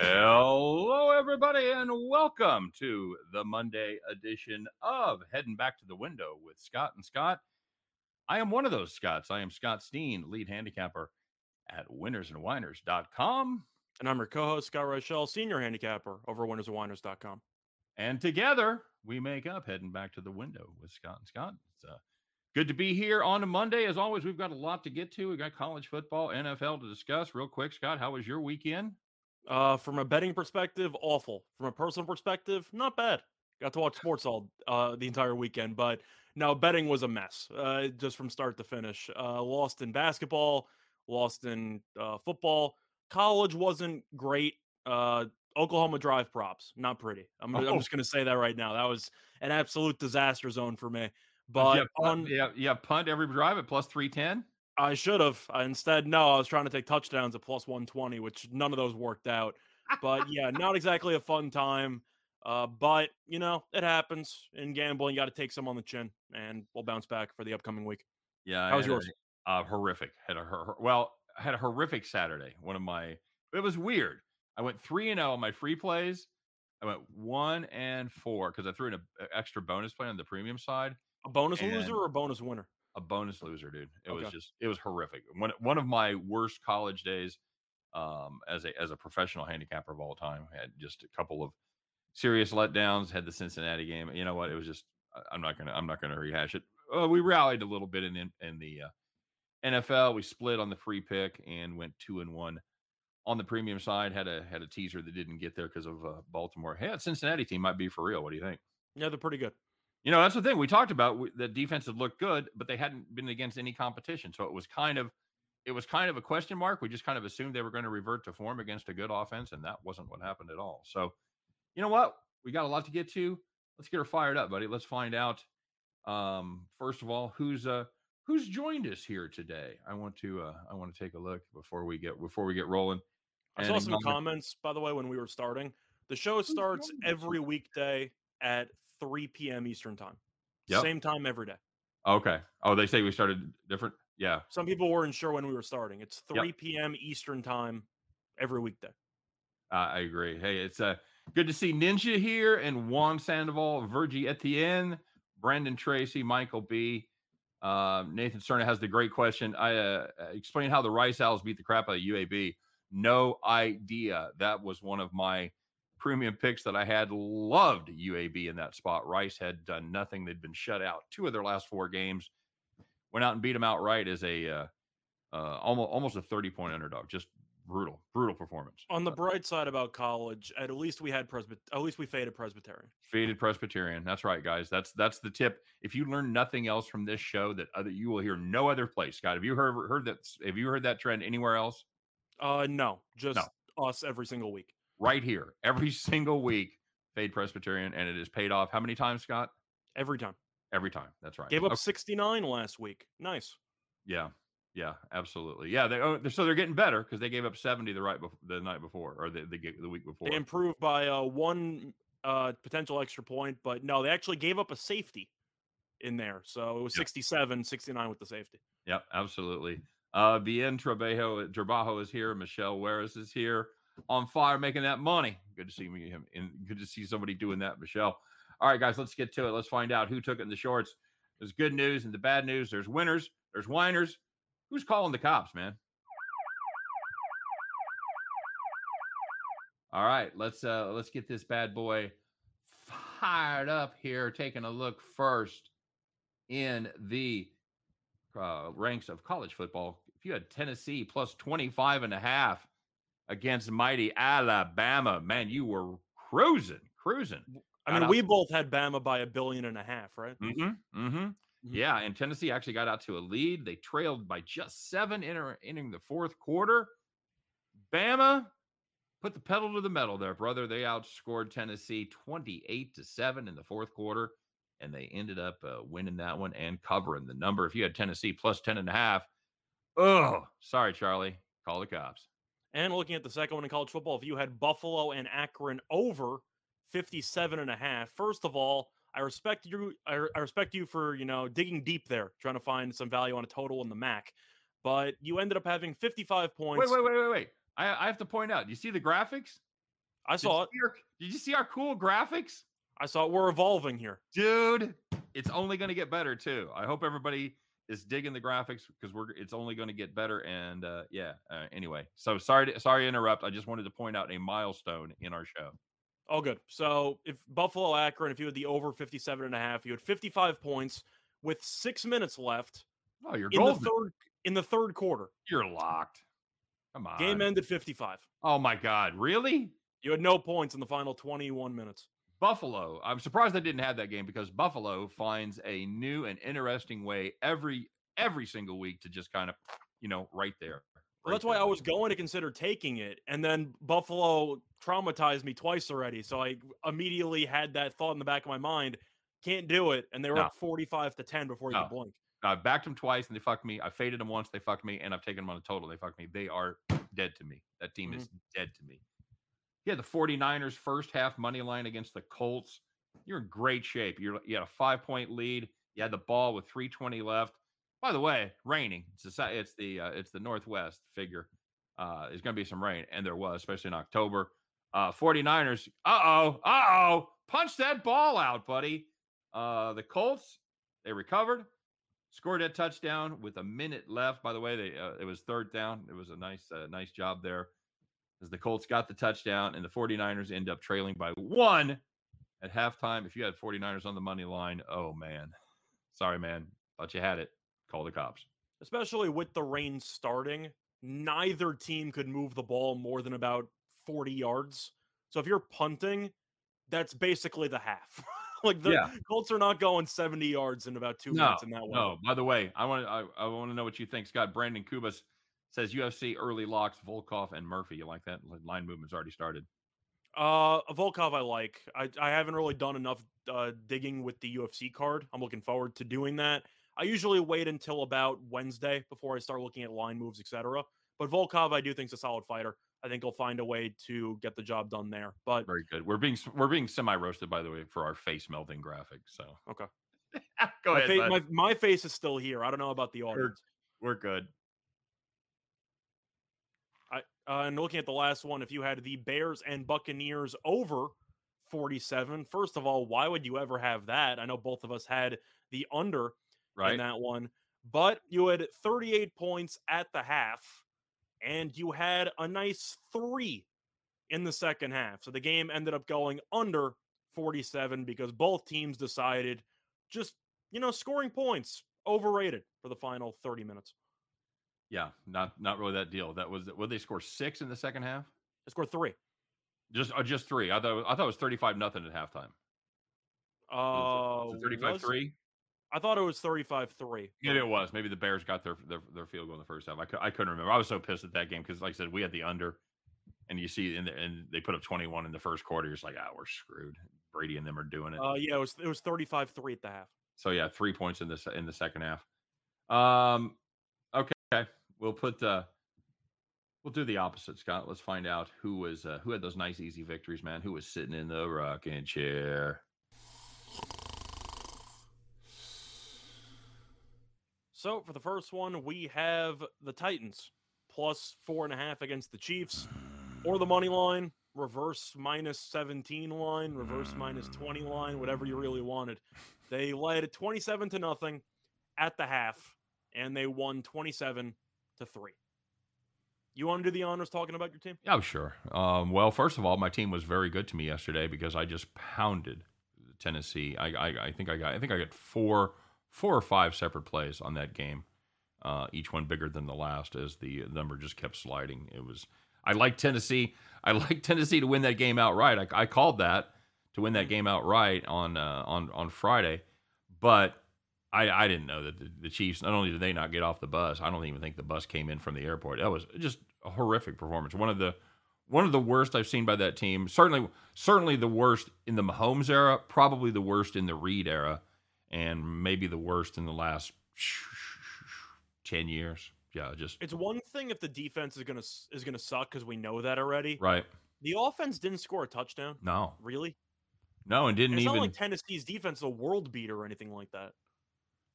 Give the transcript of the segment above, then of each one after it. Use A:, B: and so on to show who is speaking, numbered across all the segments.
A: Hello, everybody, and welcome to the Monday edition of Heading Back to the Window with Scott and Scott. I am one of those Scotts. I am Scott Steen, lead handicapper at winnersandwiners.com.
B: And I'm your co-host, Scott Rochelle, senior handicapper over at winnersandwiners.com.
A: And together we make up Heading Back to the Window with Scott and Scott. It's uh, good to be here on a Monday. As always, we've got a lot to get to. We've got college football, NFL to discuss. Real quick, Scott, how was your weekend?
B: Uh, from a betting perspective, awful. From a personal perspective, not bad. Got to watch sports all uh, the entire weekend, but no, betting was a mess, uh, just from start to finish. Uh, lost in basketball, lost in uh, football. College wasn't great. Uh, Oklahoma drive props, not pretty. I'm,
A: Oh.
B: I'm just going to say that right now. That was an absolute disaster zone for me.
A: yeah,
B: But
A: punt,
B: on,
A: yeah, yeah, punt every drive at plus 310.
B: I should have. Instead, no, I was trying to take touchdowns at plus 120, which none of those worked out. But yeah, not exactly a fun time. Uh, but you know, it happens in gambling. You got to take some on the chin, and we'll bounce back for the upcoming week.
A: Yeah,
B: How was yours?
A: A, uh, horrific. Had a hor- well, I had a horrific Saturday. One of my it was weird. I went three and zero on my free plays. I went one and four because I threw in an extra bonus play on the premium side.
B: A bonus
A: And-
B: loser or a bonus winner?
A: A bonus loser, dude. It was just it was horrific. One one of my worst college days um, as a as a professional handicapper of all time. Had just a couple of serious letdowns. Had the Cincinnati game. You know what? It was just I- I'm not gonna I'm not gonna rehash it. Uh, we rallied a little bit in in, in the uh, NFL. We split on the free pick and went two and one on the premium side. Had a had a teaser that didn't get there because of uh, Baltimore. Hey, that Cincinnati team might be for real. What do you think?
B: Yeah, they're pretty good.
A: You know, that's the thing we talked about. The defense had looked good, but they hadn't been against any competition. So it was kind of, it was kind of a question mark. We just kind of assumed they were going to revert to form against a good offense, and that wasn't what happened at all. So, you know what? We got a lot to get to. Let's get her fired up, buddy. Let's find out. Um, first of all, who's uh who's joined us here today? I want to uh I want to take a look before we get before we get rolling.
B: I
A: And
B: saw some comments, by the way, when we were starting. The show starts every weekday at 3 p.m. Eastern time.
A: Yep.
B: Same time every day.
A: Okay. Oh, they say we started different. Yeah.
B: Some people weren't sure when we were starting. It's
A: Yep.
B: 3 p.m. Eastern time every weekday.
A: Uh, I agree. Hey, it's uh, good to see Ninja here and Juan Sandoval, Virgie Etienne, Brandon Tracy, Michael B. Uh, Nathan Cerna has the great question. I uh, explain how the Rice Owls beat the crap out of UAB. No idea. That was one of my premium picks that I had. Loved UAB in that spot. Rice had done nothing. They'd been shut out two of their last four games. Went out and beat them outright as a uh, uh, almost almost a thirty point underdog. Just brutal, brutal performance.
B: On the bright side about college, at least we had Presbyt. At least we faded Presbyterian.
A: Faded Presbyterian. That's right, guys. That's that's the tip. If you learn nothing else from this show, that other you will hear no other place. Scott, have you heard heard that? Have you heard that trend anywhere else?
B: Uh, no, just us every single week.
A: Right here, every single week, fade Presbyterian, and it has paid off. How many times, Scott?
B: Every time.
A: Every time. That's right.
B: Gave up
A: Okay.
B: 69 last week. Nice.
A: Yeah, yeah, absolutely. Yeah, they oh, they're- so they're getting better because they gave up seventy the right bef- the night before or the the, the week before.
B: They improved by uh, one uh, potential extra point, but no, they actually gave up a safety in there. So it was
A: Yep.
B: 67, 69 with the safety.
A: Yep, absolutely. Uh, Bien Trabajo, Trabajo is here. Michelle Wares is here on fire, making that money. Good to see me, him, and good to see somebody doing that, Michelle. All right, guys, let's get to it. Let's find out who took it in the shorts. There's good news and the bad news. There's winners. There's whiners. Who's calling the cops, man? All right, let's uh let's get this bad boy fired up here. Taking a look first in the uh, ranks of college football. If you had Tennessee plus 25 and a half against mighty Alabama, man, you were cruising, cruising.
B: I mean, we both had Bama by a billion and a half, right?
A: Mm-hmm. Mm-hmm.
B: Mhm.
A: Yeah, and Tennessee actually got out to a lead. They trailed by just seven enter, entering the fourth quarter. Bama put the pedal to the metal there, brother. They outscored Tennessee 28 to 7 in the fourth quarter, and they ended up uh, winning that one and covering the number. If you had Tennessee plus 10 and a half, oh, sorry, Charlie. Call the cops.
B: And looking at the second one in college football, if you had Buffalo and Akron over 57 and a half, first of all, I respect you. I, I respect you for you know digging deep there, trying to find some value on a total in the MAC. But you ended up having 55 points.
A: Wait, wait, wait, wait, wait. I, I have to point out, you see the graphics?
B: I saw it.
A: Did see our, did you see our cool graphics?
B: I saw it. We're evolving here.
A: Dude, it's only going to get better too. I hope everybody is digging the graphics because we're it's only going to get better. And uh, yeah, uh, anyway, so sorry to, sorry to interrupt. I just wanted to point out a milestone in our show.
B: All good. So if Buffalo Akron, if you had the over 57 and a half, you had 55 points with six minutes left.
A: Oh, you're
B: in
A: golden.
B: the third in the third quarter.
A: You're locked. Come on.
B: Game ended 55.
A: Oh my God, really?
B: You had no points in the final 21 minutes.
A: Buffalo. I'm surprised I didn't have that game because Buffalo finds a new and interesting way every every single week to just kind of, you know, right there.
B: Well, that's why. I was going to consider taking it, and then Buffalo traumatized me twice already. So I immediately had that thought in the back of my mind: can't do it. And they were
A: No.
B: up forty-five to ten before you could blink.
A: I backed them twice and they fucked me. I faded them once, they fucked me, and I've taken them on a total. They fucked me. They are dead to me. That team mm-hmm. is dead to me. Yeah, the 49ers first half money line against the Colts. You're in great shape. You're you had a five point lead. You had the ball with 320 left. By the way, raining. It's the it's the uh, it's the Northwest figure. Uh, there's going to be some rain, and there was, especially in October. Uh, 49ers. Uh oh. Uh oh. Punch that ball out, buddy. Uh, the Colts. They recovered scored that touchdown with a minute left. By the way, they uh, it was third down. It was a nice uh, nice job there as the Colts got the touchdown and the 49ers end up trailing by one at halftime. If you had 49ers on the money line, oh man. Sorry, man. Thought you had it. Call the cops.
B: Especially with the rain starting, neither team could move the ball more than about 40 yards. So if you're punting, that's basically the half. like the
A: Yeah.
B: Colts are not going 70 yards in about two
A: No,
B: minutes in that one.
A: No, by the way, I want to I, I want to know what you think. Scott Brandon Kubas says UFC early locks Volkov and Murphy. You like that? Line movement's already started.
B: Uh, Volkov, I like. I I haven't really done enough uh, digging with the UFC card. I'm looking forward to doing that. I usually wait until about Wednesday before I start looking at line moves, etc. But Volkov, I do think is a solid fighter. I think he'll find a way to get the job done there. But
A: Very good. We're being we're being semi roasted by the way for our face melting graphic. So
B: Okay.
A: go
B: my,
A: ahead.
B: fa- my my face is still here. I don't know about the audience.
A: We're good.
B: Uh, and looking at the last one, if you had the Bears and Buccaneers over 47, first of all, why would you ever have that? I know both of us had the under
A: Right.
B: in that one, but you had 38 points at the half, and you had a nice three in the second half. So the game ended up going under 47 because both teams decided just, you know, scoring points overrated for the final 30 minutes.
A: Yeah, not not really that deal. That was would they score six in the second half?
B: They scored three.
A: Just uh, just three. I thought I thought it was thirty five nothing at halftime.
B: Uh,
A: thirty five three.
B: I thought it was 35 3.
A: Maybe it was. Maybe the Bears got their their, their field goal in the first half. I, cou- I couldn't remember. I was so pissed at that game because, like I said, we had the under, and you see, in the, and they put up twenty one in the first quarter. You're just like, ah, we're screwed. Brady and them are doing it.
B: Uh, yeah, it was it was 35 3 at the half.
A: So yeah, three points in the in the second half. Um, okay, we'll put uh, we'll do the opposite, Scott. Let's find out who was uh, who had those nice easy victories, man. Who was sitting in the rocking chair?
B: So for the first one, we have the Titans plus four and a half against the Chiefs, or the money line, reverse minus 17 line, reverse minus 20 line, whatever you really wanted. They led 27 to nothing at the half, and they won 27 to three. You want to do the honors talking about your team?
A: Oh, sure. Um, well, first of all, my team was very good to me yesterday because I just pounded Tennessee. I, I, I think I got I think I got four four or five separate plays on that game, uh, each one bigger than the last as the number just kept sliding. It was I like Tennessee. I like Tennessee to win that game outright. I, I called that to win that game outright on uh, on on Friday, but I, I didn't know that the, the Chiefs. Not only did they not get off the bus, I don't even think the bus came in from the airport. That was just a horrific performance. One of the one of the worst I've seen by that team. Certainly, certainly the worst in the Mahomes era. Probably the worst in the Reid era, and maybe the worst in the last ten years. Yeah, just
B: It's one thing if the defense is gonna is gonna suck because we know that already.
A: right.
B: The offense didn't score a touchdown.
A: No,
B: Really?
A: no, and didn't
B: It's
A: even.
B: not like Tennessee's defense is a world beater or anything like that.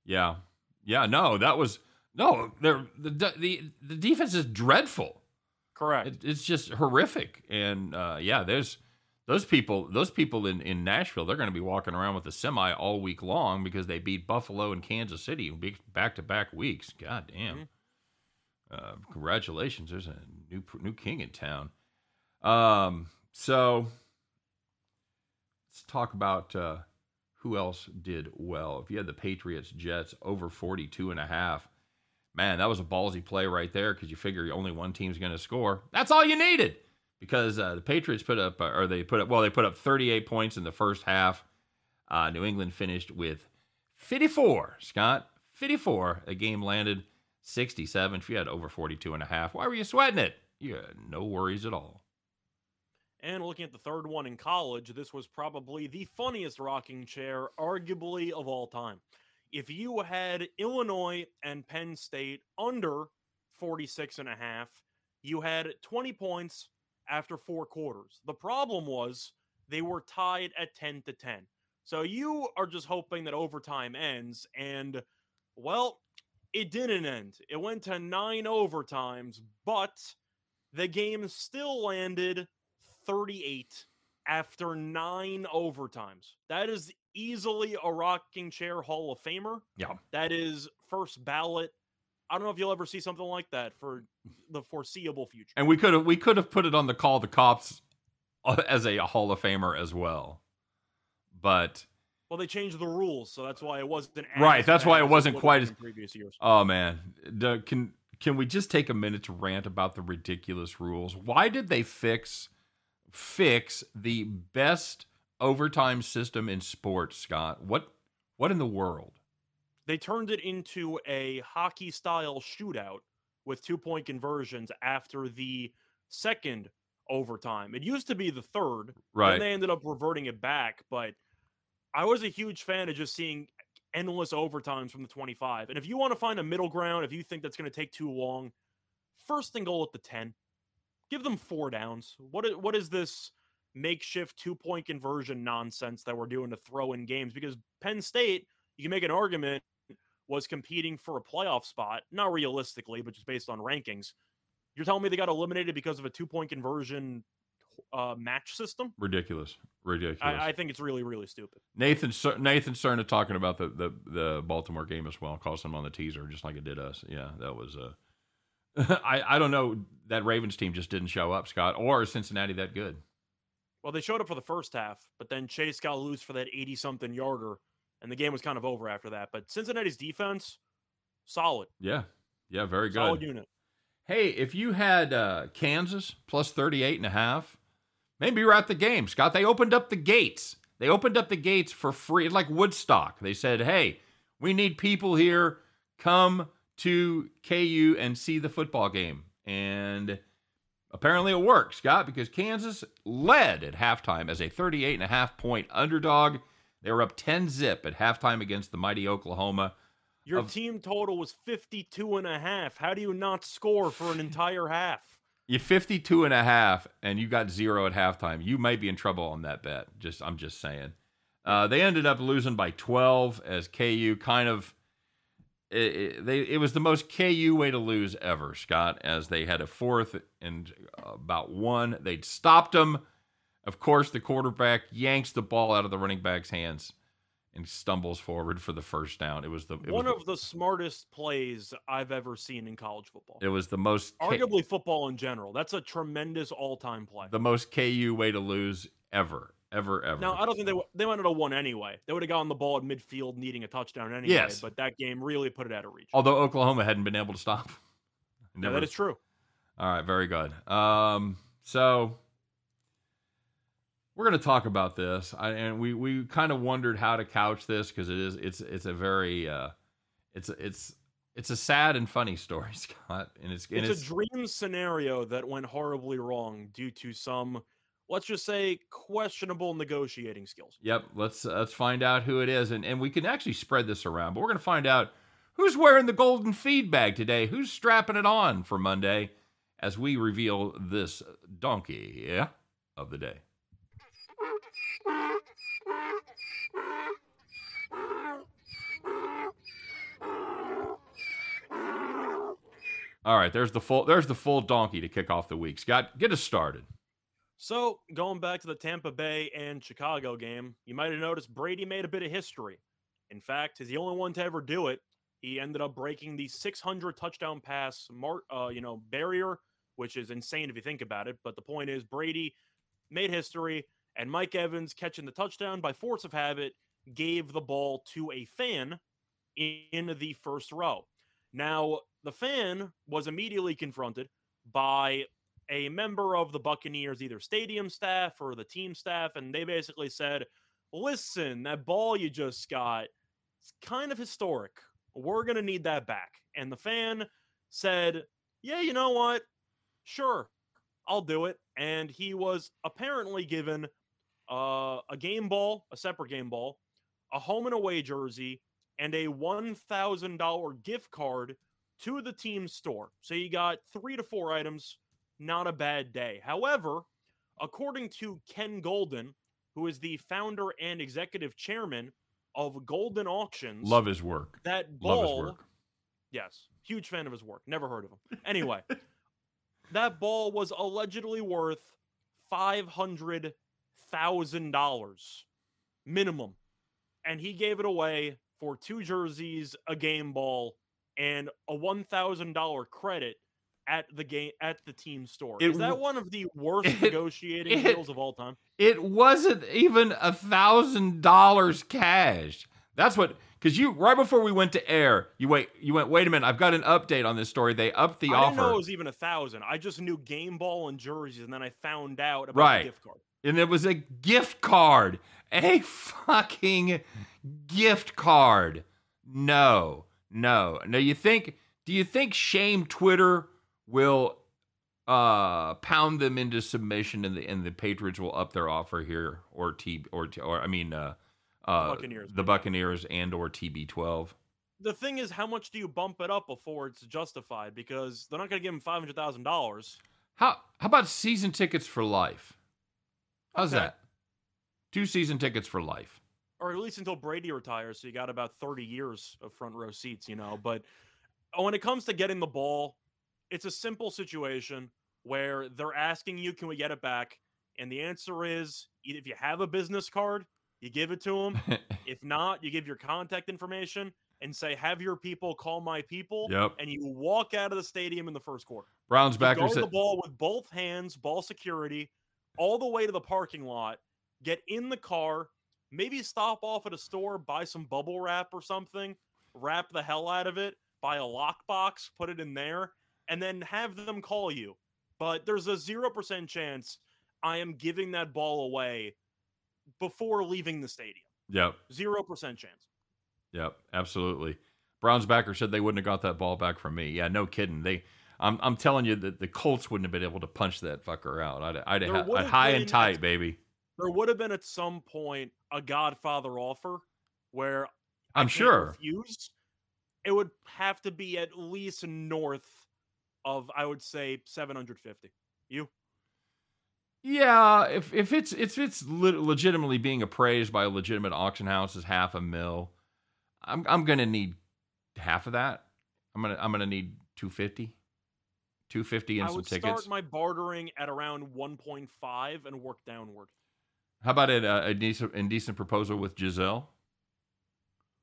A: Yeah, yeah. No, that was no. They're, the the the defense is dreadful.
B: Correct.
A: It, it's just horrific. And uh, yeah, there's those people, those people in, in Nashville, they're going to be walking around with a semi all week long because they beat Buffalo and Kansas City back to back weeks. God damn. Mm-hmm. Uh, congratulations. There's a new new king in town. Um, so let's talk about uh, who else did well. If you had the Patriots Jets over 42 and a half, man, that was a ballsy play right there because you figure only one team's going to score. That's all you needed because uh, the Patriots put up, uh, or they put up, well, they put up 38 points in the first half. Uh, New England finished with 54. Scott, 54. A game landed 67. If you had over 42 and a half, why were you sweating it? You had no worries at all.
B: And looking at the third one in college, this was probably the funniest rocking chair, arguably of all time. If you had Illinois and Penn State under 46 and a half, you had 20 points after four quarters. The problem was they were tied at 10 to 10. So you are just hoping that overtime ends and well, it didn't end. It went to nine overtimes, but the game still landed 38 after nine overtimes. That is easily a rocking chair Hall of Famer.
A: Yeah.
B: That is first ballot. I don't know if you'll ever see something like that for the foreseeable future.
A: And we could have we could have put it on the call the cops uh, as a Hall of Famer as well. But
B: well, they changed the rules, so that's why it wasn't
A: right. That's why it wasn't quite as
B: previous years.
A: Oh man, can can we just take a minute to rant about the ridiculous rules? Why did they fix fix the best overtime system in sports, Scott? What what in the world?
B: They turned it into a hockey style shootout with two point conversions after the second overtime. It used to be the third,
A: right?
B: And they ended up reverting it back, but I was a huge fan of just seeing endless overtimes from the 25. And if you want to find a middle ground, if you think that's going to take too long, first and goal at the 10. Give them four downs. What is, what is this makeshift two point conversion nonsense that we're doing to throw in games? Because Penn State, you can make an argument, was competing for a playoff spot, not realistically, but just based on rankings. You're telling me they got eliminated because of a two point conversion uh, match system.
A: Ridiculous, ridiculous.
B: I, I, think it's really, really stupid.
A: Nathan Nathan Cerna talking about the, the the Baltimore game as well, calls them on the teaser just like it did us. Yeah, that was uh I I don't know that Ravens team just didn't show up, Scott, or Cincinnati that good.
B: Well, they showed up for the first half, but then Chase got loose for that 80 something yarder, and the game was kind of over after that. But Cincinnati's defense, solid.
A: Yeah. Yeah, very good.
B: Solid unit.
A: Hey, if you had uh, Kansas plus 38 and a half, maybe you're at the game, Scott. They opened up the gates. They opened up the gates for free, like Woodstock. They said, hey, we need people here. Come to KU and see the football game. And apparently it worked, Scott, because Kansas led at halftime as a 38 and a half point underdog. They were up 10 zip at halftime against the mighty Oklahoma.
B: Your of, team total was 52 and a half. How do you not score for an entire half?
A: You 52 and a half and you got zero at halftime. You might be in trouble on that bet. Just I'm just saying. Uh, they ended up losing by 12 as KU kind of it, it, they it was the most KU way to lose ever, Scott, as they had a fourth and about one. They'd stopped them. Of course, the quarterback yanks the ball out of the running back's hands and stumbles forward for the first down. It was the it
B: one
A: was
B: of the, the, smartest plays I've ever seen in college football.
A: It was the most
B: arguably K- football in general. That's a tremendous all-time play.
A: The most KU way to lose ever, ever, ever.
B: Now I don't think they they might have won anyway. They would have gotten the ball at midfield, needing a touchdown anyway.
A: Yes.
B: but that game really put it out of reach.
A: Although Oklahoma hadn't been able to stop.
B: Never. Yeah, that is true.
A: All right, very good. Um, so we're going to talk about this, I, and we we kind of wondered how to couch this because it is it's it's a very uh, it's it's it's a sad and funny story, Scott, and it's and
B: it's, it's a dream scenario that went horribly wrong due to some let's just say questionable negotiating skills.
A: Yep, let's let's find out who it is, and and we can actually spread this around. But we're going to find out who's wearing the golden feed bag today, who's strapping it on for Monday, as we reveal this donkey yeah, of the day. All right, there's the full there's the full donkey to kick off the week. Scott, get us started.
B: So, going back to the Tampa Bay and Chicago game, you might have noticed Brady made a bit of history. In fact, he's the only one to ever do it. He ended up breaking the 600 touchdown pass mark, uh, you know, barrier, which is insane if you think about it. But the point is, Brady made history, and Mike Evans catching the touchdown by force of habit gave the ball to a fan in the first row. Now, the fan was immediately confronted by a member of the Buccaneers, either stadium staff or the team staff, and they basically said, Listen, that ball you just got, it's kind of historic. We're going to need that back. And the fan said, Yeah, you know what? Sure, I'll do it. And he was apparently given uh, a game ball, a separate game ball, a home and away jersey, and a $1,000 gift card to the team store. So you got three to four items. Not a bad day. However, according to Ken Goldin, who is the founder and executive chairman of Goldin Auctions,
A: Love his work.
B: that
A: Love his
B: ball.
A: work.
B: Yes, huge fan of his work. Never heard of him. Anyway, that ball was allegedly worth five hundred thousand dollars minimum, and he gave it away for two jerseys, a game ball, and a one thousand dollar credit at the game at the team store.
A: It
B: Is that one of the worst
A: it-
B: negotiating
A: it-
B: deals of all time?
A: It wasn't even a thousand dollars cash. That's what because you right before we went to air, you wait you went, wait a minute, I've got an update on this story. They upped the
B: I
A: offer.
B: didn't know it was even a thousand. I just knew game ball and jerseys, and then I found out about
A: Right.
B: the gift card.
A: and it was a gift card. A fucking gift card. No, no. Now you think do you think shame Twitter will uh pound them into submission and the and the Patriots will up their offer here or T or T- or I mean uh uh
B: Buccaneers.
A: the Buccaneers and or TB12.
B: The thing is, how much do you bump it up before it's justified? Because they're not going to give him five hundred thousand dollars.
A: How how about season tickets for life? How's
B: Okay.
A: that? Two season tickets for life.
B: or at least until Brady retires. So you got about 30 years of front row seats, you know. But when it comes to getting the ball, it's a simple situation where they're asking you, can we get it back? And the answer is if you have a business card, you give it to them. if not, you give your contact information and say, have your people call my people.
A: Yep.
B: And you walk out of the stadium in the first quarter.
A: Browns back.
B: Go the ball with both hands, ball security, all the way to the parking lot. Get in the car, maybe stop off at a store, buy some bubble wrap or something, wrap the hell out of it, buy a lockbox, put it in there, and then have them call you. But there's a zero percent chance I am giving that ball away before leaving the stadium.
A: Yep.
B: Zero percent chance.
A: Yep, absolutely. Browns backer said they wouldn't have got that ball back from me. Yeah, no kidding. They, I'm, I'm telling you that the Colts wouldn't have been able to punch that fucker out. I'd, I'd, have, I'd high and tight,
B: at-
A: baby.
B: There would have been at some point a Godfather offer where
A: I'm sure.
B: It would have to be at least north of, I would say, 750. You?
A: Yeah, if if it's if it's le- legitimately being appraised by a legitimate auction house as half a mil, I'm I'm gonna need half of that. I'm gonna I'm gonna need 250, 250 and
B: I
A: some
B: would
A: tickets.
B: start my bartering at around 1.5 and work downward.
A: How about it, uh, a decent indecent proposal with Gisele?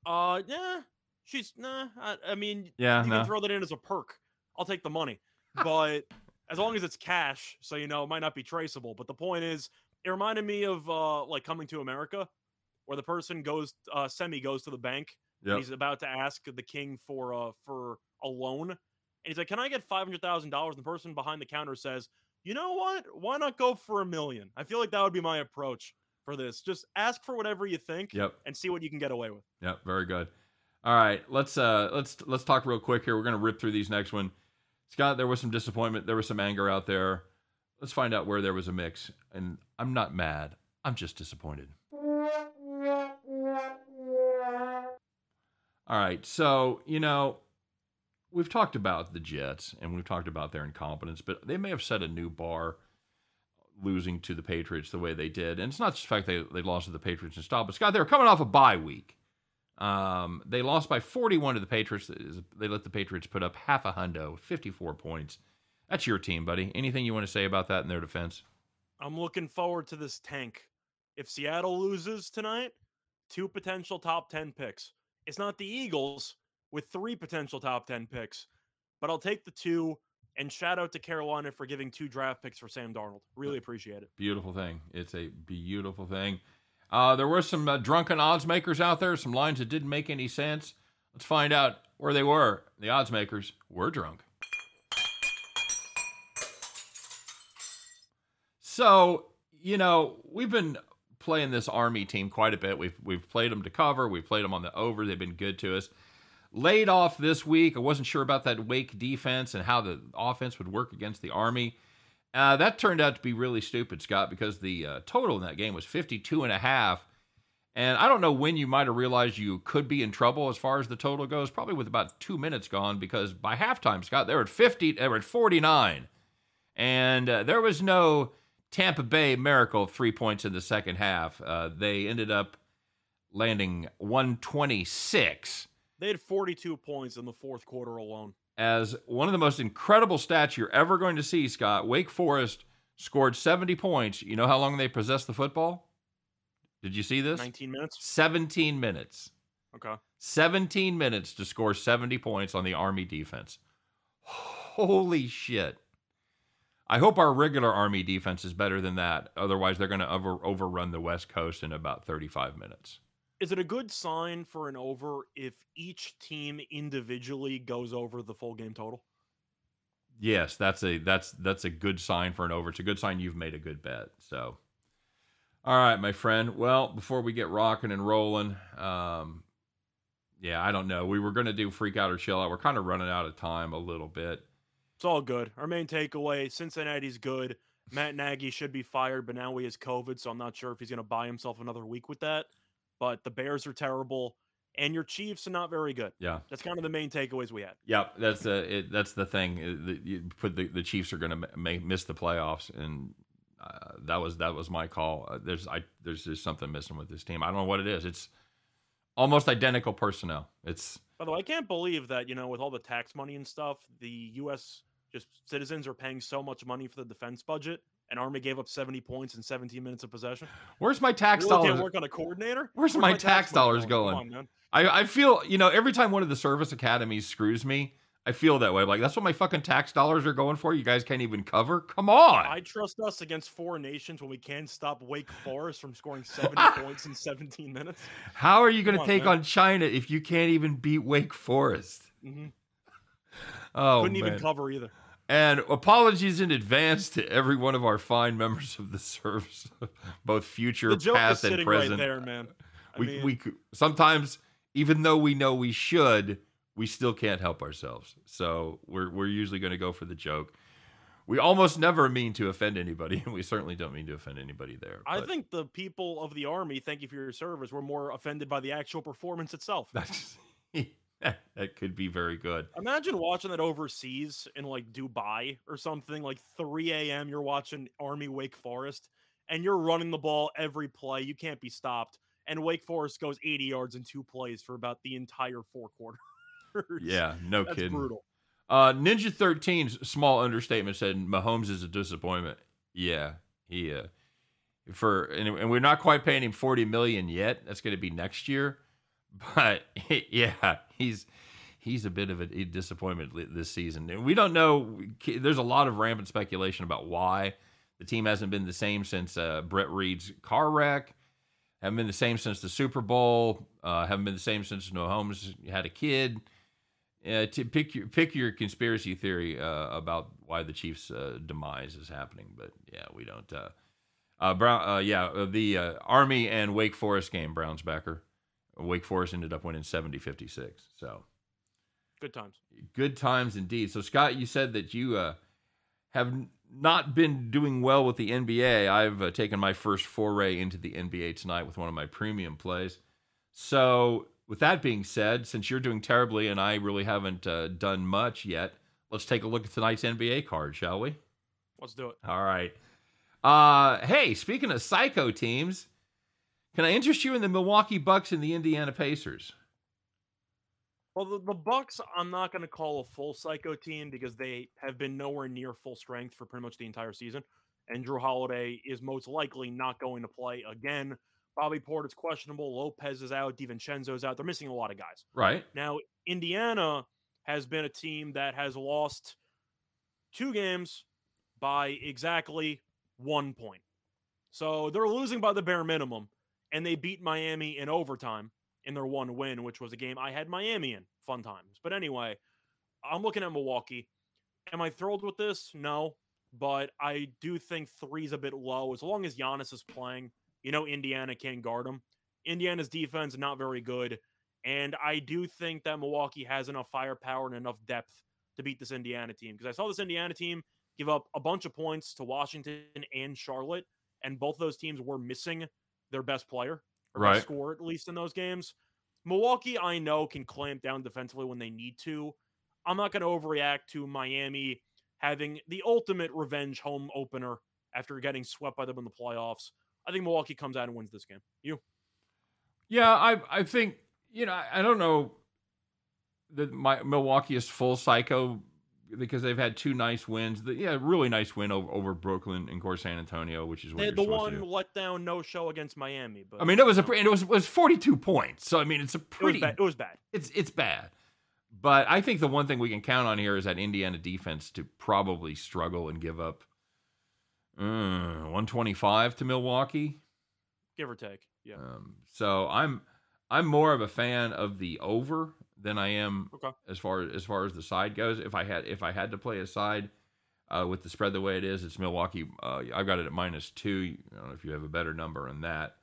B: Uh, yeah, she's nah. I, I mean,
A: Yeah,
B: you
A: no.
B: can throw that in as a perk. I'll take the money, but as long as it's cash, so you know, it might not be traceable. But the point is, it reminded me of uh, like Coming to America, where the person goes, uh, Semmi goes to the bank and
A: Yep.
B: he's about to ask the king for uh for a loan, and he's like, "Can I get five hundred thousand dollars?" And the person behind the counter says, "You know what? Why not go for a million? I feel like that would be my approach for this. Just ask for whatever you think,
A: Yep.
B: and see what you can get away with."
A: Yep, very good. All right, let's uh let's let's talk real quick here. We're gonna rip through these next one. Scott, there was some disappointment, there was some anger out there. Let's find out where there was a mix. And I'm not mad. I'm just disappointed. All right, so you know, we've talked about the Jets and we've talked about their incompetence, but they may have set a new bar losing to the Patriots the way they did. And it's not just the fact they, they lost to the Patriots and stopped, but Scott, they were coming off a bye week. Um, they lost by 41 to the Patriots. They let the Patriots put up half a hundo, 54 points. That's your team, buddy. Anything you want to say about that in their defense?
B: I'm looking forward to this tank. If Seattle loses tonight, two potential top 10 picks. It's not the Eagles with three potential top 10 picks, but I'll take the two. And shout out to Carolina for giving two draft picks for Sam Darnold. Really appreciate it.
A: Beautiful thing. It's a beautiful thing. Uh, there were some uh, drunken odds makers out there, some lines that didn't make any sense. Let's find out where they were. The odds makers were drunk. So, you know, we've been playing this Army team quite a bit. We've we've played them to cover. We've played them on the over. They've been good to us. Laid off this week. I wasn't sure about that Wake defense and how the offense would work against the Army. Uh, that turned out to be really stupid, Scott, because the uh, total in that game was 52 and a half. And I don't know when you might have realized you could be in trouble as far as the total goes, probably with about two minutes gone, because by halftime, Scott, they were at 50, they were at 49. And uh, there was no Tampa Bay miracle three points in the second half. Uh, they ended up landing 126.
B: They had 42 points in the fourth quarter alone.
A: As one of the most incredible stats you're ever going to see, Scott, Wake Forest scored 70 points. You know how long they possessed the football? Did you see this?
B: 19 minutes?
A: 17 minutes.
B: Okay.
A: 17 minutes to score 70 points on the Army defense. Holy shit. I hope our regular Army defense is better than that. Otherwise, they're going to over, overrun the West Coast in about 35 minutes.
B: Is it a good sign for an over if each team individually goes over the full game total?
A: Yes, that's a that's that's a good sign for an over. It's a good sign you've made a good bet. So, all right, my friend. Well, before we get rocking and rolling, um, yeah, I don't know. We were going to do freak out or chill out. We're kind of running out of time a little bit.
B: It's all good. Our main takeaway: Cincinnati's good. Matt Nagy should be fired, but now he has COVID, so I'm not sure if he's going to buy himself another week with that. But the Bears are terrible, and your Chiefs are not very good.
A: Yeah,
B: that's kind of the main takeaways we had.
A: Yep, that's the it, that's the thing. Uh, the, you put the, the Chiefs are going to miss the playoffs, and uh, that was that was my call. Uh, there's I there's just something missing with this team. I don't know what it is. It's almost identical personnel. It's
B: by the way, I can't believe that you know with all the tax money and stuff, the U.S. just citizens are paying so much money for the defense budget, and Army gave up 70 points in 17 minutes of possession.
A: Where's my tax
B: really
A: dollars?
B: Can't work on a coordinator.
A: Where's, Where's my, my, tax, tax dollars going? going? On, I, I feel you know every time one of the service academies screws me, I feel that way. Like that's what my fucking tax dollars are going for. You guys can't even cover. Come on.
B: I trust us against four nations when we can't stop Wake Forest from scoring 70 points in 17 minutes.
A: How are you going to take man. on China if you can't even beat Wake Forest?
B: Mm-hmm.
A: Oh,
B: couldn't
A: man.
B: even cover either.
A: And apologies in advance to every one of our fine members of the service, both future, past, and present.
B: Right there, man.
A: I we mean... we sometimes, even though we know we should, we still can't help ourselves. So we're we're usually going to go for the joke. We almost never mean to offend anybody, and we certainly don't mean to offend anybody there.
B: I think the people of the army, thank you for your service, were more offended by the actual performance itself.
A: That could be very good.
B: Imagine watching that overseas in like Dubai or something, like 3 a.m. You're watching Army Wake Forest and you're running the ball every play. You can't be stopped. And Wake Forest goes 80 yards in two plays for about the entire four quarters.
A: Yeah, no
B: That's
A: kidding.
B: Brutal.
A: Uh, Ninja 13's small understatement said Mahomes is a disappointment. Yeah, he uh, for and, and we're not quite paying him 40 million yet. That's going to be next year. But yeah, he's he's a bit of a, disappointment this season. And we don't know. There's a lot of rampant speculation about why the team hasn't been the same since uh, Brett Reid's car wreck. Haven't been the same since the Super Bowl. Uh, haven't been the same since Mahomes had a kid. Uh, to pick your pick your conspiracy theory uh, about why the Chiefs' uh, demise is happening, but yeah, we don't. Uh, Brown, yeah, the Army and Wake Forest game, Browns backer. Wake Forest ended up winning 70 56. So
B: good times.
A: Good times indeed. So, Scott, you said that you uh, have not been doing well with the NBA. I've uh, taken my first foray into the NBA tonight with one of my premium plays. So, with that being said, since you're doing terribly and I really haven't uh, done much yet, let's take a look at tonight's NBA card, shall we?
B: Let's do it.
A: All right. Uh, hey, speaking of psycho teams, can I interest you in the Milwaukee Bucks and the Indiana Pacers?
B: Well, the, the Bucks, I'm not going to call a full psycho team because they have been nowhere near full strength for pretty much the entire season. and Jrue Holiday is most likely not going to play again. Bobby Portis' questionable. Lopez is out. DiVincenzo's out. They're missing a lot of guys.
A: Right.
B: Now, Indiana has been a team that has lost two games by exactly one point. So they're losing by the bare minimum, and they beat Miami in overtime in their one win, which was a game I had Miami in. Fun times. But anyway, I'm looking at Milwaukee. Am I thrilled with this? No. But I do think three's a bit low. As long as Giannis is playing, you know Indiana can't guard him. Indiana's defense not very good. And I do think that Milwaukee has enough firepower and enough depth to beat this Indiana team. Because I saw this Indiana team give up a bunch of points to Washington and Charlotte, and both those teams were missing their best player, or
A: Right.
B: best scorer at least in those games. Milwaukee, I know, can clamp down defensively when they need to. I'm not going to overreact to Miami having the ultimate revenge home opener after getting swept by them in the playoffs. I think Milwaukee comes out and wins this game. You?
A: Yeah, I I think you know I, I don't know that my Milwaukee is full psycho because they've had two nice wins. The, yeah, really nice win over, over Brooklyn and of course San Antonio, which is what
B: They the one
A: do.
B: letdown no show against Miami, but
A: I mean, it was a and it was was 42 points. So I mean, it's a
B: it was
A: pretty
B: bad. It was bad.
A: it's it's bad. But I think the one thing we can count on here is that Indiana defense to probably struggle and give up uh, 125 to Milwaukee.
B: give or take. Yeah.
A: Um, so I'm I'm more of a fan of the over than I am
B: Okay.
A: as far as far as the side goes. If I had if I had to play a side uh, with the spread the way it is, it's Milwaukee. Uh, I've got it at minus two. I don't know if you have a better number on that.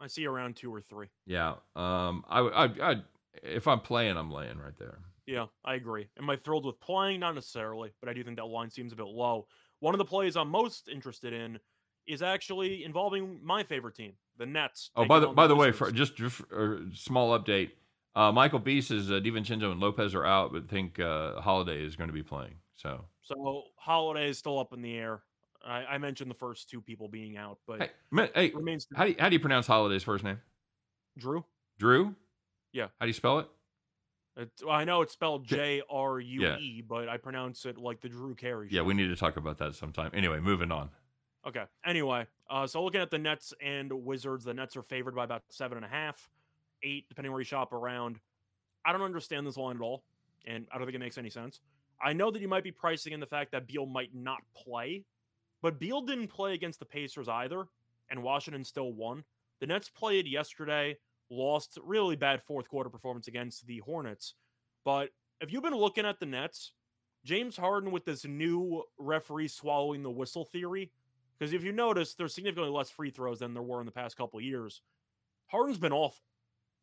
B: I see around two or three.
A: Yeah. Um. I I, I if I'm playing, I'm laying right there.
B: Yeah, I agree. Am I thrilled with playing? Not necessarily, but I do think that line seems a bit low. One of the plays I'm most interested in is actually involving my favorite team, the Nets.
A: Oh, by the by the way, for just, just a small update. Uh, Michael B says uh, DiVincenzo and Lopez are out, but think uh, Holiday is going to be playing. So
B: so Holiday is still up in the air. I, I mentioned the first two people being out, but
A: hey, hey,
B: remains
A: how do you, how do you pronounce Holiday's first name?
B: Drew.
A: Drew.
B: Yeah.
A: How do you spell it?
B: I know it's spelled
A: J-
B: R U E, but I pronounce it like the Drew Carey.
A: Yeah, we need to talk about that sometime. Anyway, moving on.
B: Okay. Anyway, uh, so looking at the Nets and Wizards, the Nets are favored by about seven and a half, eight, depending where you shop around. I don't understand this line at all, and I don't think it makes any sense. I know that you might be pricing in the fact that Beal might not play, but Beal didn't play against the Pacers either, and Washington still won. The Nets played yesterday, lost really bad fourth quarter performance against the Hornets. But if you've been looking at the Nets, James Harden with this new referee swallowing the whistle theory, because if you notice, there's significantly less free throws than there were in the past couple years. Harden's been awful.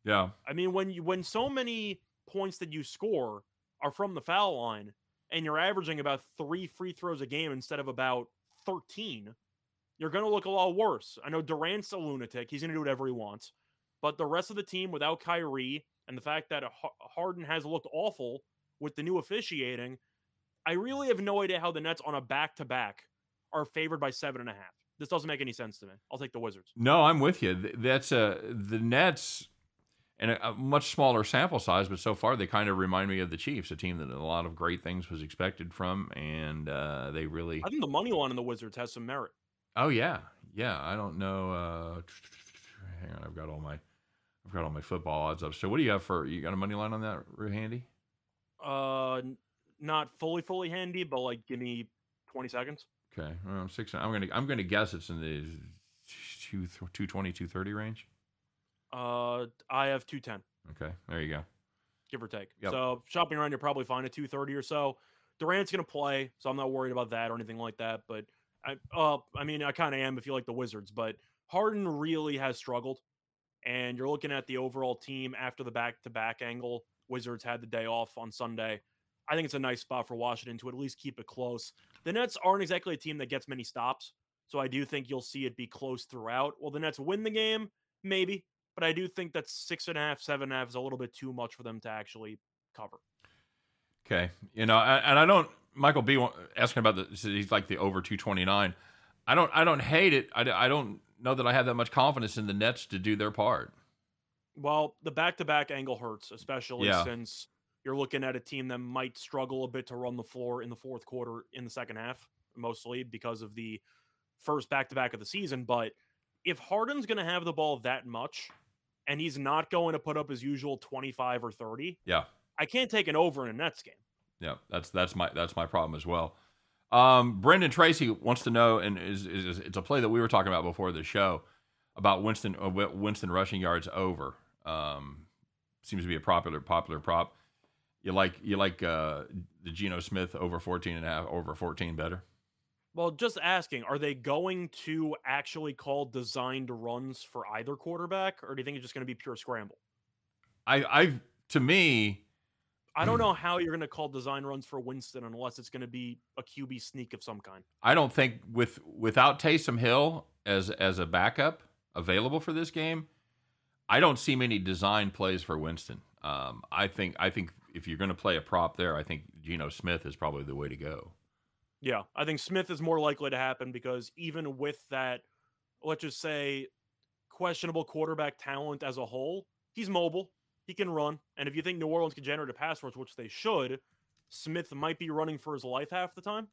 A: Yeah.
B: I mean, when you when so many points that you score are from the foul line, and you're averaging about three free throws a game instead of about 13, you're going to look a lot worse. I know Durant's a lunatic; he's going to do whatever he wants. But the rest of the team, without Kyrie, and the fact that Harden has looked awful with the new officiating, I really have no idea how the Nets on a back to back are favored by seven and a half. This doesn't make any sense to me. I'll take the Wizards.
A: No, I'm with you. Th- That's uh, the Nets, and a, a much smaller sample size, but so far they kind of remind me of the Chiefs, a team that a lot of great things was expected from, and uh, they really.
B: I think the money line in the Wizards has some merit.
A: Oh yeah, yeah. I don't know. Uh, hang on, I've got all my, I've got all my football odds up. So what do you have for? You got a money line on that, Handy?
B: Uh, not fully fully handy, but like give me twenty seconds.
A: Okay, well, six. I'm gonna, I'm gonna guess it's in the two, 220, 230 range.
B: Uh, I have two ten,
A: Okay, there you go.
B: give or take.
A: Yep.
B: So shopping around, you'll probably find a two thirty or so. Durant's gonna play, so I'm not worried about that or anything like that. But I, uh, I mean, I kind of am if you like the Wizards, but Harden really has struggled, and you're looking at the overall team after the back to back angle. Wizards had the day off on Sunday. I think it's a nice spot for Washington to at least keep it close. The Nets aren't exactly a team that gets many stops, so I do think you'll see it be close throughout. Will the Nets win the game? Maybe, but I do think that six and a half, seven and a half is a little bit too much for them to actually cover.
A: Okay, you know, and I don't. Michael B asking about the. He's like the over two twenty nine. I don't. I don't hate it. I, I don't know that I have that much confidence in the Nets to do their part.
B: Well, the back to back angle hurts, especially
A: Yeah.
B: since you're looking at a team that might struggle a bit to run the floor in the fourth quarter in the second half, mostly because of the first back to back of the season. But if Harden's going to have the ball that much and he's not going to put up his usual 25 or 30,
A: Yeah.
B: I can't take an over in a Nets game.
A: Yeah, that's that's my that's my problem as well. Um, Brendan Tracy wants to know, and is, is, is it's a play that we were talking about before the show about Winston uh, Winston rushing yards over. Um, seems to be a popular popular prop. You like you like uh, the Geno Smith over 14 and a half over 14 better.
B: Well, just asking, are they going to actually call designed runs for either quarterback, or do you think it's just going to be pure scramble?
A: I I to me
B: I don't know how you're going to call design runs for Winston unless it's going to be a QB sneak of some kind.
A: I don't think with without Taysom Hill as as a backup available for this game, I don't see many design plays for Winston. Um, I think I think if you're going to play a prop there, I think Geno Smith is probably the way to go.
B: Yeah, I think Smith is more likely to happen because even with that, let's just say, questionable quarterback talent as a whole, he's mobile. He can run. And if you think New Orleans can generate a pass rush, which they should, Smith might be running for his life half the time.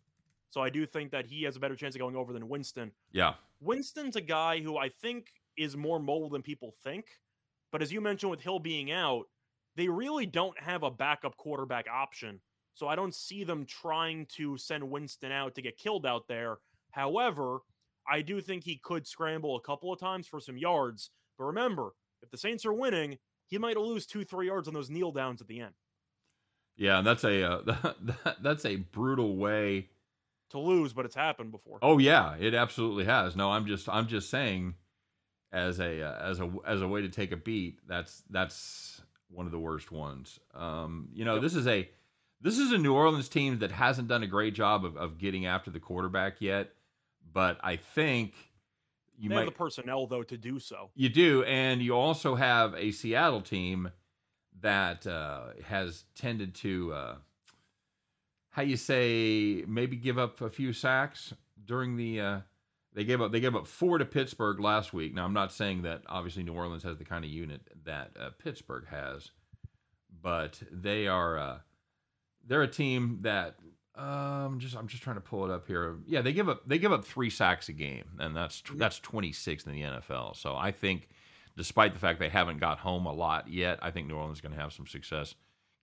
B: So I do think that he has a better chance of going over than Winston.
A: Yeah,
B: Winston's a guy who I think is more mobile than people think. But as you mentioned with Hill being out, they really don't have a backup quarterback option. So I don't see them trying to send Winston out to get killed out there. However, I do think he could scramble a couple of times for some yards. But remember, if the Saints are winning, he might lose two, three yards on those kneel downs at the end.
A: yeah, and that's a uh, that's a brutal way.
B: To lose, but it's happened before.
A: Oh yeah, it absolutely has. No, I'm just I'm just saying, as a uh, as a as a way to take a beat, that's that's one of the worst ones. Um, you know,
B: Yep.
A: this is a this is a New Orleans team that hasn't done a great job of, of getting after the quarterback yet, but I think you
B: they
A: might
B: have the personnel, though, to do so.
A: you do, and you also have a Seattle team that uh, has tended to, uh, how you say, maybe give up a few sacks during the. Uh, they gave up. They gave up four to Pittsburgh last week. Now I'm not saying that obviously New Orleans has the kind of unit that uh, Pittsburgh has, but they are. They're a team that um just I'm just trying to pull it up here. Yeah, they give up they give up 3 sacks a game and that's that's 26 in the NFL. So I think despite the fact they haven't got home a lot yet, I think New Orleans is going to have some success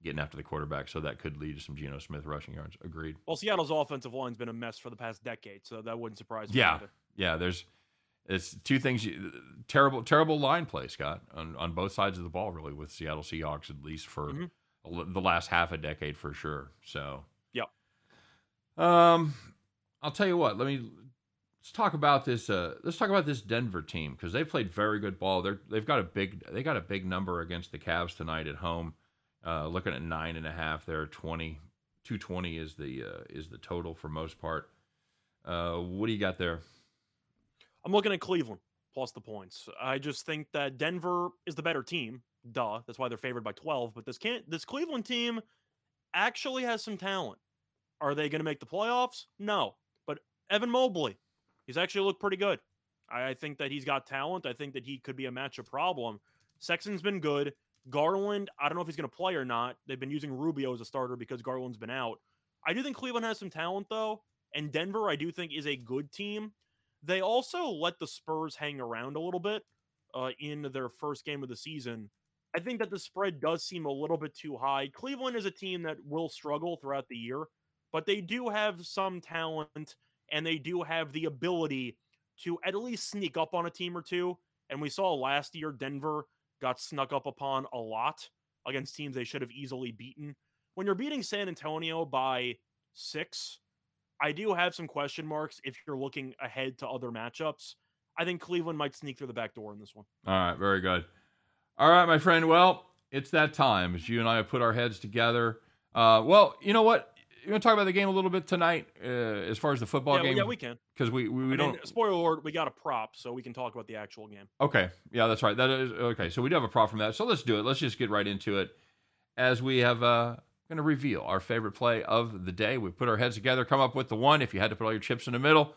A: getting after the quarterback so that could lead to some Geno Smith rushing yards. Agreed.
B: Well, Seattle's offensive line's been a mess for the past decade, so that wouldn't surprise me.
A: Yeah.
B: either.
A: Yeah, there's it's two things you, terrible terrible line play, Scott, on on both sides of the ball really with Seattle Seahawks at least for
B: Mhm.
A: The last half a decade for sure. So
B: Yep.
A: Um, I'll tell you what. Let me let's talk about this. Uh, let's talk about this Denver team because they played very good ball. They're they've got a big they got a big number against the Cavs tonight at home. Uh, looking at nine and a half there, 20, 220 is the uh, is the total for most part. Uh, what do you got there?
B: I'm looking at Cleveland plus the points. I just think that Denver is the better team. Duh. That's why they're favored by 12. But this can't. This Cleveland team actually has some talent. Are they going to make the playoffs? No. But Evan Mobley, he's actually looked pretty good. I, I think that he's got talent. I think that he could be a matchup problem. Sexton's been good. Garland, I don't know if he's going to play or not. They've been using Rubio as a starter because Garland's been out. I do think Cleveland has some talent though, and Denver I do think is a good team. They also let the Spurs hang around a little bit uh, in their first game of the season. I think that the spread does seem a little bit too high. Cleveland is a team that will struggle throughout the year, but they do have some talent and they do have the ability to at least sneak up on a team or two. And we saw last year Denver got snuck up upon a lot against teams they should have easily beaten. When you're beating San Antonio by six, I do have some question marks if you're looking ahead to other matchups. I think Cleveland might sneak through the back door in this one.
A: All right, very good. All right, my friend. Well, it's that time as you and I have put our heads together. Uh, well, you know what? You want to talk about the game a little bit tonight, uh, as far as the football
B: yeah,
A: game?
B: yeah, we can.
A: because we we, we don't.
B: spoiler alert, we got a prop, so we can talk about the actual game.
A: Okay, yeah, that's right. That is okay. So we do have a prop from that. So let's do it. Let's just get right into it, as we have uh, going to reveal our favorite play of the day. We put our heads together, come up with the one. If you had to put all your chips in the middle,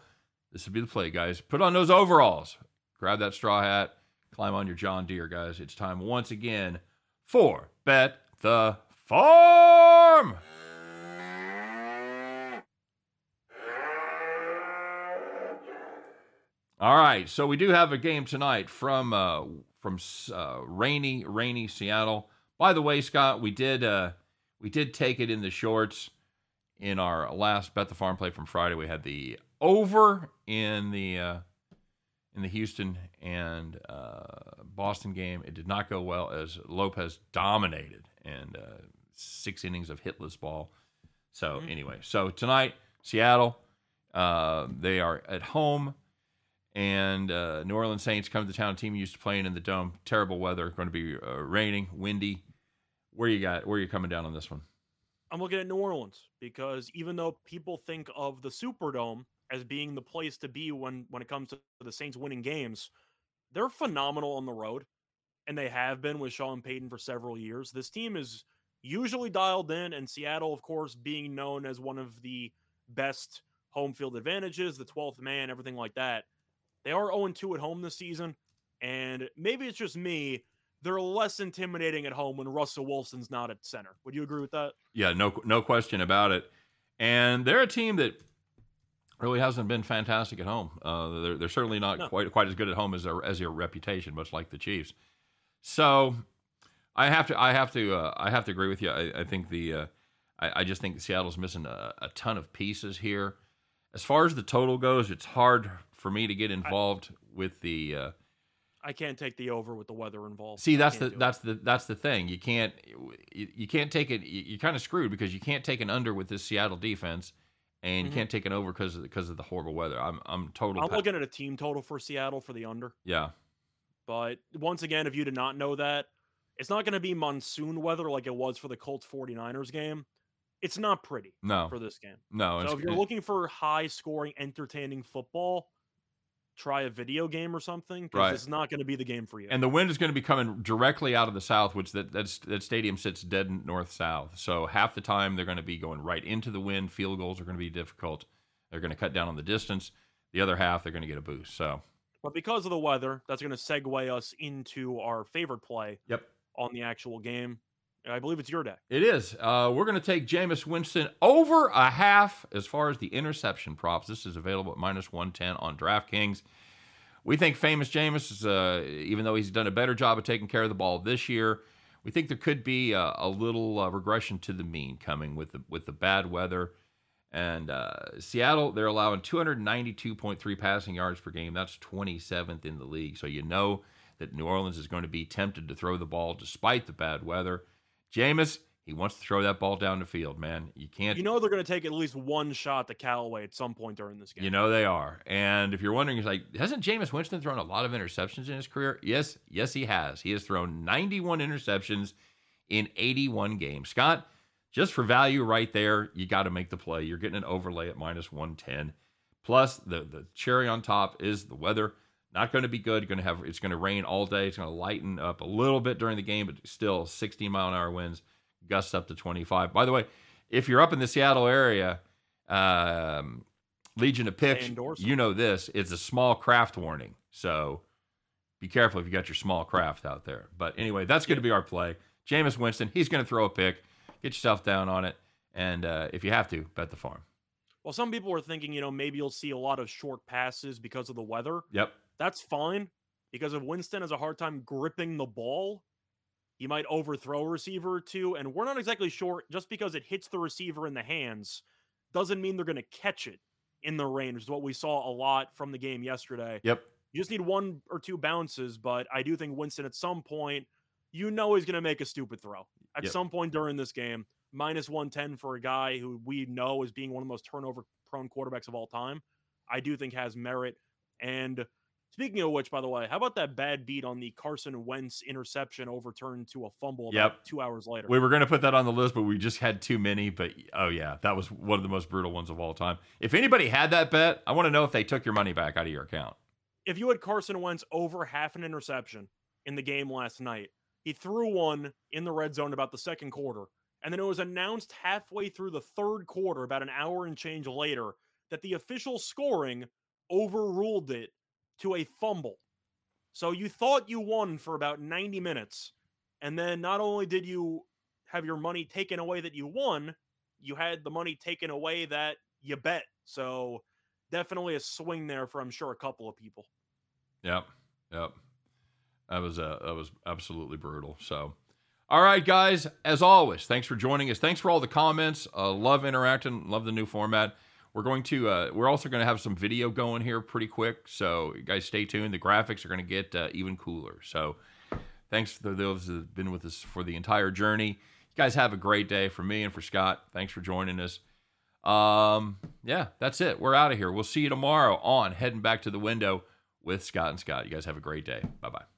A: this would be the play, guys. Put on those overalls, grab that straw hat, climb on your John Deere, guys. It's time once again for Bet the Farm. All right, so we do have a game tonight from uh, from uh, rainy, rainy Seattle. By the way, Scott, we did uh, we did take it in the shorts in our last bet the farm play from Friday. We had the over in the uh, in the Houston and uh, Boston game. It did not go well as Lopez dominated and uh, six innings of hitless ball. So
B: Mhm.
A: anyway, so tonight Seattle, uh, they are at home, and uh, New Orleans Saints come to the town. Team used to playing in the dome. Terrible weather. Going to be uh, raining, windy. Where you got? Where you coming down on this one?
B: I'm looking at New Orleans because even though people think of the Superdome as being the place to be when when it comes to the Saints winning games, they're phenomenal on the road, and they have been with Sean Payton for several years. This team is usually dialed in, and Seattle, of course, being known as one of the best home field advantages, the 12th man, everything like that. They are 0 2 at home this season, and maybe it's just me. They're less intimidating at home when Russell Wilson's not at center. Would you agree with that?
A: Yeah, no, no question about it. And they're a team that really hasn't been fantastic at home. Uh, they're, they're certainly not
B: No.
A: quite quite as good at home as their as your reputation, much like the Chiefs. So, I have to I have to uh, I have to agree with you. I, I think the uh, I, I just think Seattle's missing a, a ton of pieces here. As far as the total goes, it's hard for me to get involved with the.
B: I can't take the over with the weather involved.
A: See, that's the
B: can't it.
A: that's the that's the thing. You can't you, you can't take it. you- You're kind of screwed because you can't take an under with this Seattle defense, and
B: Mhm.
A: you can't take an over because of because of the horrible weather. I'm I'm total.
B: I'm
A: pa-
B: looking at a team total for Seattle for the under.
A: yeah,
B: But once again, if you did not know that, it's not going to be monsoon weather like it was for the Colts 49ers game. It's not pretty
A: no,
B: for this game.
A: no.
B: So if you're looking for high scoring, entertaining football, try a video game or something because
A: Right.
B: is not going to be the game for you.
A: and the wind is going to be coming directly out of the south, which that that's, that stadium sits dead north south. So half the time they're going to be going right into the wind. Field goals are going to be difficult. They're going to cut down on the distance. The other half they're going to get a boost. So
B: but because of the weather, that's going to segue us into our favorite play
A: yep,
B: on the actual game. I believe it's your day.
A: It is. Uh, we're going to take Jameis Winston over a half as far as the interception props. This is available at minus 110 on DraftKings. We think famous Jameis, is, uh, even though he's done a better job of taking care of the ball this year, we think there could be a, a little uh, regression to the mean coming with the with the bad weather. And uh, Seattle, they're allowing 292.3 passing yards per game. That's 27th in the league. So you know that New Orleans is going to be tempted to throw the ball despite the bad weather. Jameis, he wants to throw that ball down the field, man. You can't.
B: You know they're going to take at least one shot to Callaway at some point during this game.
A: You know they are. And if you're wondering, it's like, hasn't Jameis Winston thrown a lot of interceptions in his career? Yes, yes, he has. He has thrown 91 interceptions in 81 games. Scott, just for value right there, you got to make the play. You're getting an overlay at minus 110. Plus, the the cherry on top is the weather. Not going to be good. Going to have it's going to rain all day. It's going to lighten up a little bit during the game, but still 16 mile an hour winds, gusts up to 25. By the way, if you're up in the Seattle area, um, Legion of Picks,
B: indoors.
A: you know this. It's a small craft warning, so be careful if you got your small craft out there. But anyway, that's going to be our play. Jameis Winston, he's going to throw a pick. Get yourself down on it, and uh, if you have to, bet the farm.
B: Well, some people were thinking, you know, maybe you'll see a lot of short passes because of the weather.
A: Yep.
B: That's fine because if Winston has a hard time gripping the ball, he might overthrow a receiver or two. And we're not exactly sure just because it hits the receiver in the hands doesn't mean they're going to catch it in the range, which is what we saw a lot from the game yesterday.
A: Yep.
B: You just need one or two bounces, but I do think Winston at some point, you know, he's going to make a stupid throw at
A: Yep.
B: some point during this game. Minus 110 for a guy who we know is being one of the most turnover prone quarterbacks of all time. I do think has merit. And speaking of which, by the way, how about that bad beat on the Carson Wentz interception overturned to a fumble about
A: Yep.
B: two hours later?
A: We were going to put that on the list, but we just had too many. But oh yeah, that was one of the most brutal ones of all time. If anybody had that bet, I want to know if they took your money back out of your account.
B: if you had Carson Wentz over half an interception in the game last night, he threw one in the red zone about the second quarter. And then it was announced halfway through the third quarter, about an hour and change later, that the official scoring overruled it to a fumble. So you thought you won for about 90 minutes. And then not only did you have your money taken away that you won, you had the money taken away that you bet. So definitely a swing there for I'm sure a couple of people.
A: Yep. Yep. That was uh, that was absolutely brutal. So, all right, guys. As always, thanks for joining us. Thanks for all the comments. Uh, love interacting. Love the new format. We're going to. Uh, we're also going to have some video going here pretty quick. So, you guys, stay tuned. The graphics are going to get uh, even cooler. So, thanks for those that have been with us for the entire journey. You guys have a great day. For me and for Scott, thanks for joining us. Um, yeah, that's it. We're out of here. We'll see you tomorrow on heading back to the window with Scott and Scott. You guys have a great day. Bye bye.